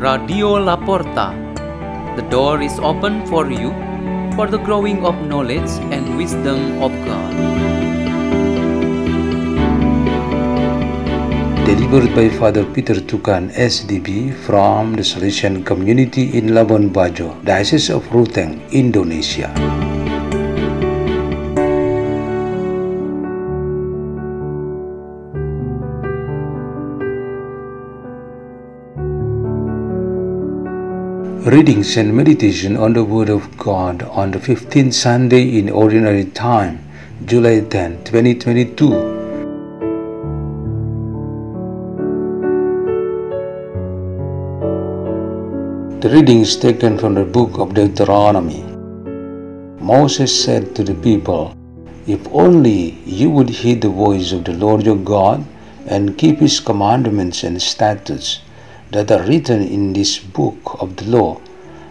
Radio Laporta. The door is open for you for the growing of knowledge and wisdom of God. Delivered by Father Peter Tukan, SDB, from the Salesian Community in Labuan Bajo, Diocese of Ruteng, Indonesia. Readings and meditation on the Word of God on the 15th Sunday in Ordinary Time, July 10, 2022. The reading is taken from the book of Deuteronomy. Moses said to the people, If only you would heed the voice of the Lord your God and keep his commandments and statutes that are written in this book of the law,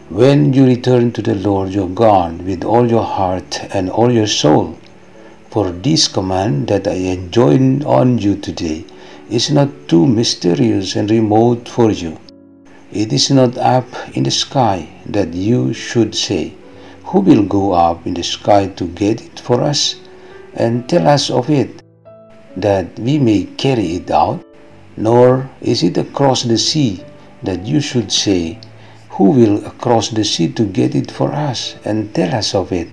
when you return to the Lord your God with all your heart and all your soul. For this command that I enjoin on you today is not too mysterious and remote for you. It is not up in the sky that you should say, Who will go up in the sky to get it for us and tell us of it, that we may carry it out? Nor is it across the sea that you should say, Who will across the sea to get it for us and tell us of it,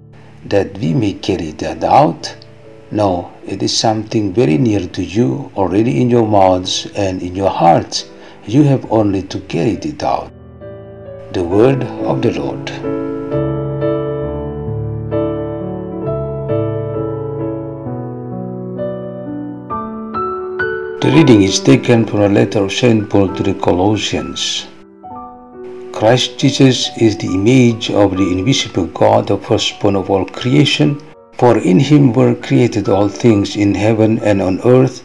that we may carry that out? No, it is something very near to you, already in your mouths and in your hearts. You have only to carry it out. The word of the Lord. The reading is taken from a letter of St. Paul to the Colossians. Christ Jesus is the image of the invisible God, the firstborn of all creation. For in him were created all things in heaven and on earth,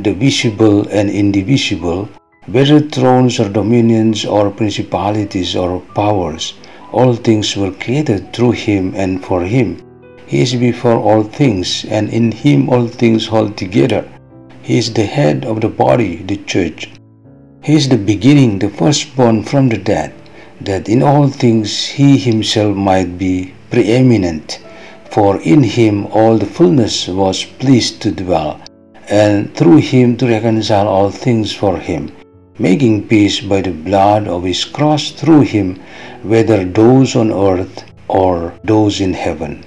the visible and indivisible, whether thrones or dominions or principalities or powers. All things were created through him and for him. He is before all things, and in him all things hold together. He is the head of the body, the church. He is the beginning, the firstborn from the dead, that in all things he himself might be preeminent. For in him all the fullness was pleased to dwell, and through him to reconcile all things for him, making peace by the blood of his cross through him, whether those on earth or those in heaven.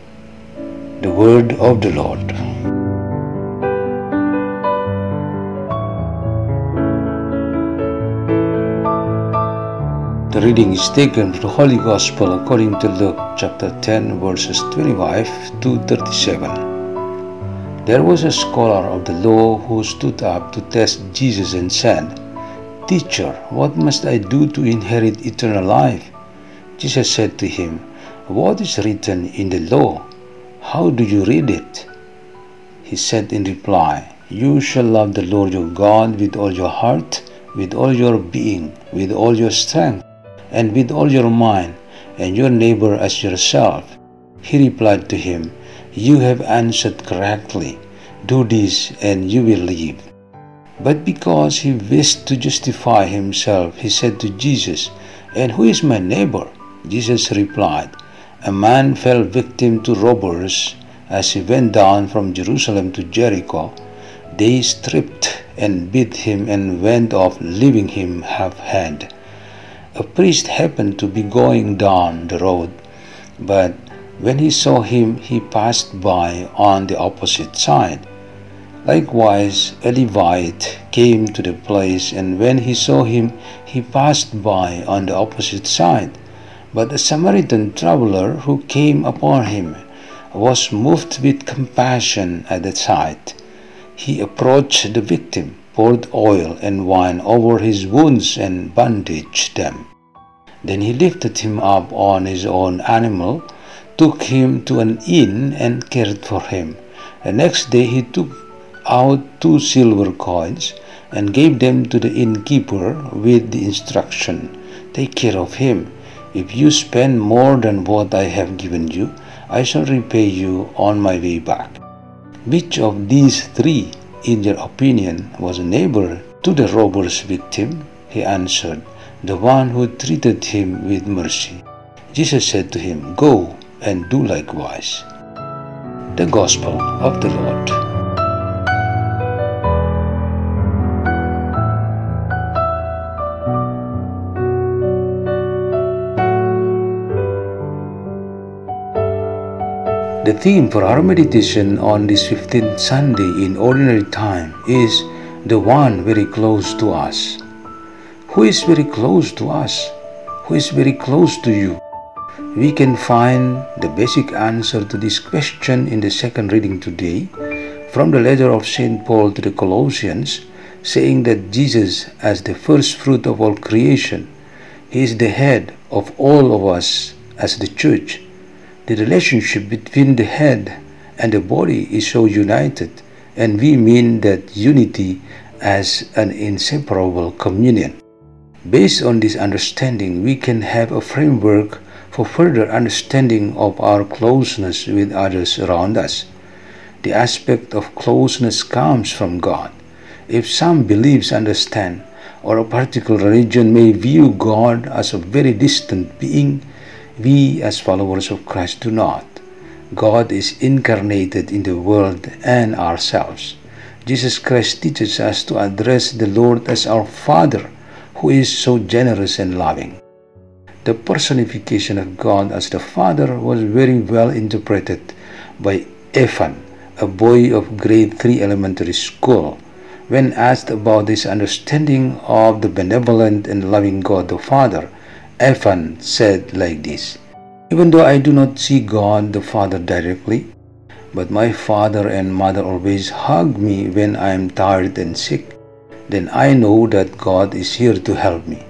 The word of the Lord. Reading is taken from the Holy Gospel according to Luke chapter 10 verses 25 to 37. There was a scholar of the law who stood up to test Jesus and said, Teacher, what must I do to inherit eternal life? Jesus said to him, What is written in the law? How do you read it? He said in reply, You shall love the Lord your God with all your heart, with all your being, with all your strength and with all your mind, and your neighbor as yourself. He replied to him, You have answered correctly. Do this, and you will live. But because he wished to justify himself, he said to Jesus, And who is my neighbor? Jesus replied, A man fell victim to robbers as he went down from Jerusalem to Jericho. They stripped and beat him and went off, leaving him half dead a priest happened to be going down the road, but when he saw him, he passed by on the opposite side. Likewise, a Levite came to the place, and when he saw him, he passed by on the opposite side. But a Samaritan traveler who came upon him was moved with compassion at the sight. He approached the victim poured oil and wine over his wounds and bandaged them. Then he lifted him up on his own animal, took him to an inn, and cared for him. The next day he took out two silver coins and gave them to the innkeeper with the instruction Take care of him. If you spend more than what I have given you, I shall repay you on my way back. Which of these three in your opinion, was a neighbor to the robber's victim? He answered, the one who treated him with mercy. Jesus said to him, Go and do likewise. The Gospel of the Lord. The theme for our meditation on this 15th Sunday in Ordinary Time is the one very close to us. Who is very close to us? Who is very close to you? We can find the basic answer to this question in the second reading today from the letter of St. Paul to the Colossians, saying that Jesus, as the first fruit of all creation, he is the head of all of us as the church the relationship between the head and the body is so united, and we mean that unity as an inseparable communion. Based on this understanding, we can have a framework for further understanding of our closeness with others around us. The aspect of closeness comes from God. If some beliefs understand, or a particular religion may view God as a very distant being, we, as followers of Christ, do not. God is incarnated in the world and ourselves. Jesus Christ teaches us to address the Lord as our Father, who is so generous and loving. The personification of God as the Father was very well interpreted by Evan, a boy of grade 3 elementary school. When asked about his understanding of the benevolent and loving God the Father, Evan said like this Even though I do not see God the Father directly, but my father and mother always hug me when I am tired and sick, then I know that God is here to help me.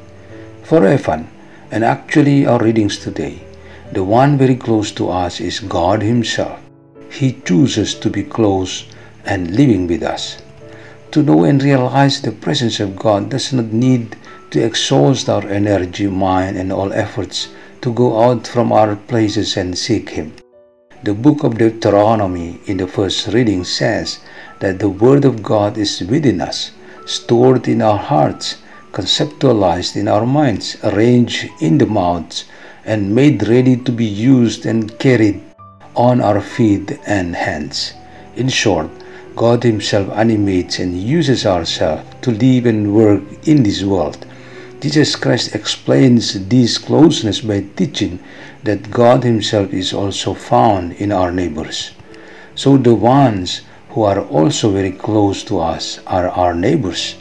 For Evan, and actually our readings today, the one very close to us is God Himself. He chooses to be close and living with us. To know and realize the presence of God does not need to exhaust our energy, mind, and all efforts to go out from our places and seek Him. The book of Deuteronomy in the first reading says that the Word of God is within us, stored in our hearts, conceptualized in our minds, arranged in the mouths, and made ready to be used and carried on our feet and hands. In short, God Himself animates and uses ourselves to live and work in this world Jesus Christ explains this closeness by teaching that God Himself is also found in our neighbors. So the ones who are also very close to us are our neighbors.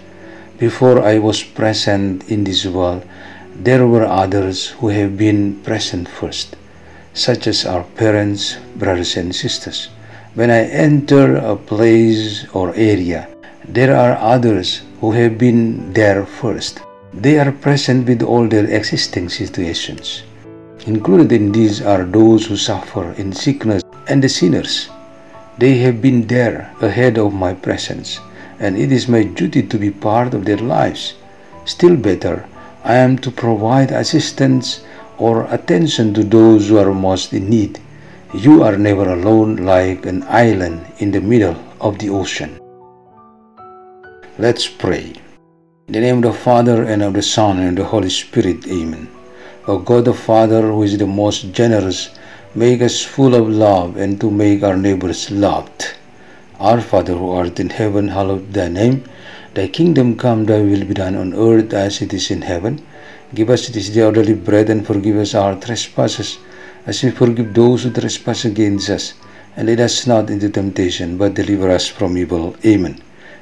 Before I was present in this world, there were others who have been present first, such as our parents, brothers, and sisters. When I enter a place or area, there are others who have been there first. They are present with all their existing situations. Included in these are those who suffer in sickness and the sinners. They have been there ahead of my presence, and it is my duty to be part of their lives. Still better, I am to provide assistance or attention to those who are most in need. You are never alone like an island in the middle of the ocean. Let's pray. In the name of the Father, and of the Son, and of the Holy Spirit. Amen. O God the Father, who is the most generous, make us full of love, and to make our neighbors loved. Our Father who art in heaven, hallowed thy name. Thy kingdom come, thy will be done on earth as it is in heaven. Give us this day our daily bread, and forgive us our trespasses, as we forgive those who trespass against us. And lead us not into temptation, but deliver us from evil. Amen.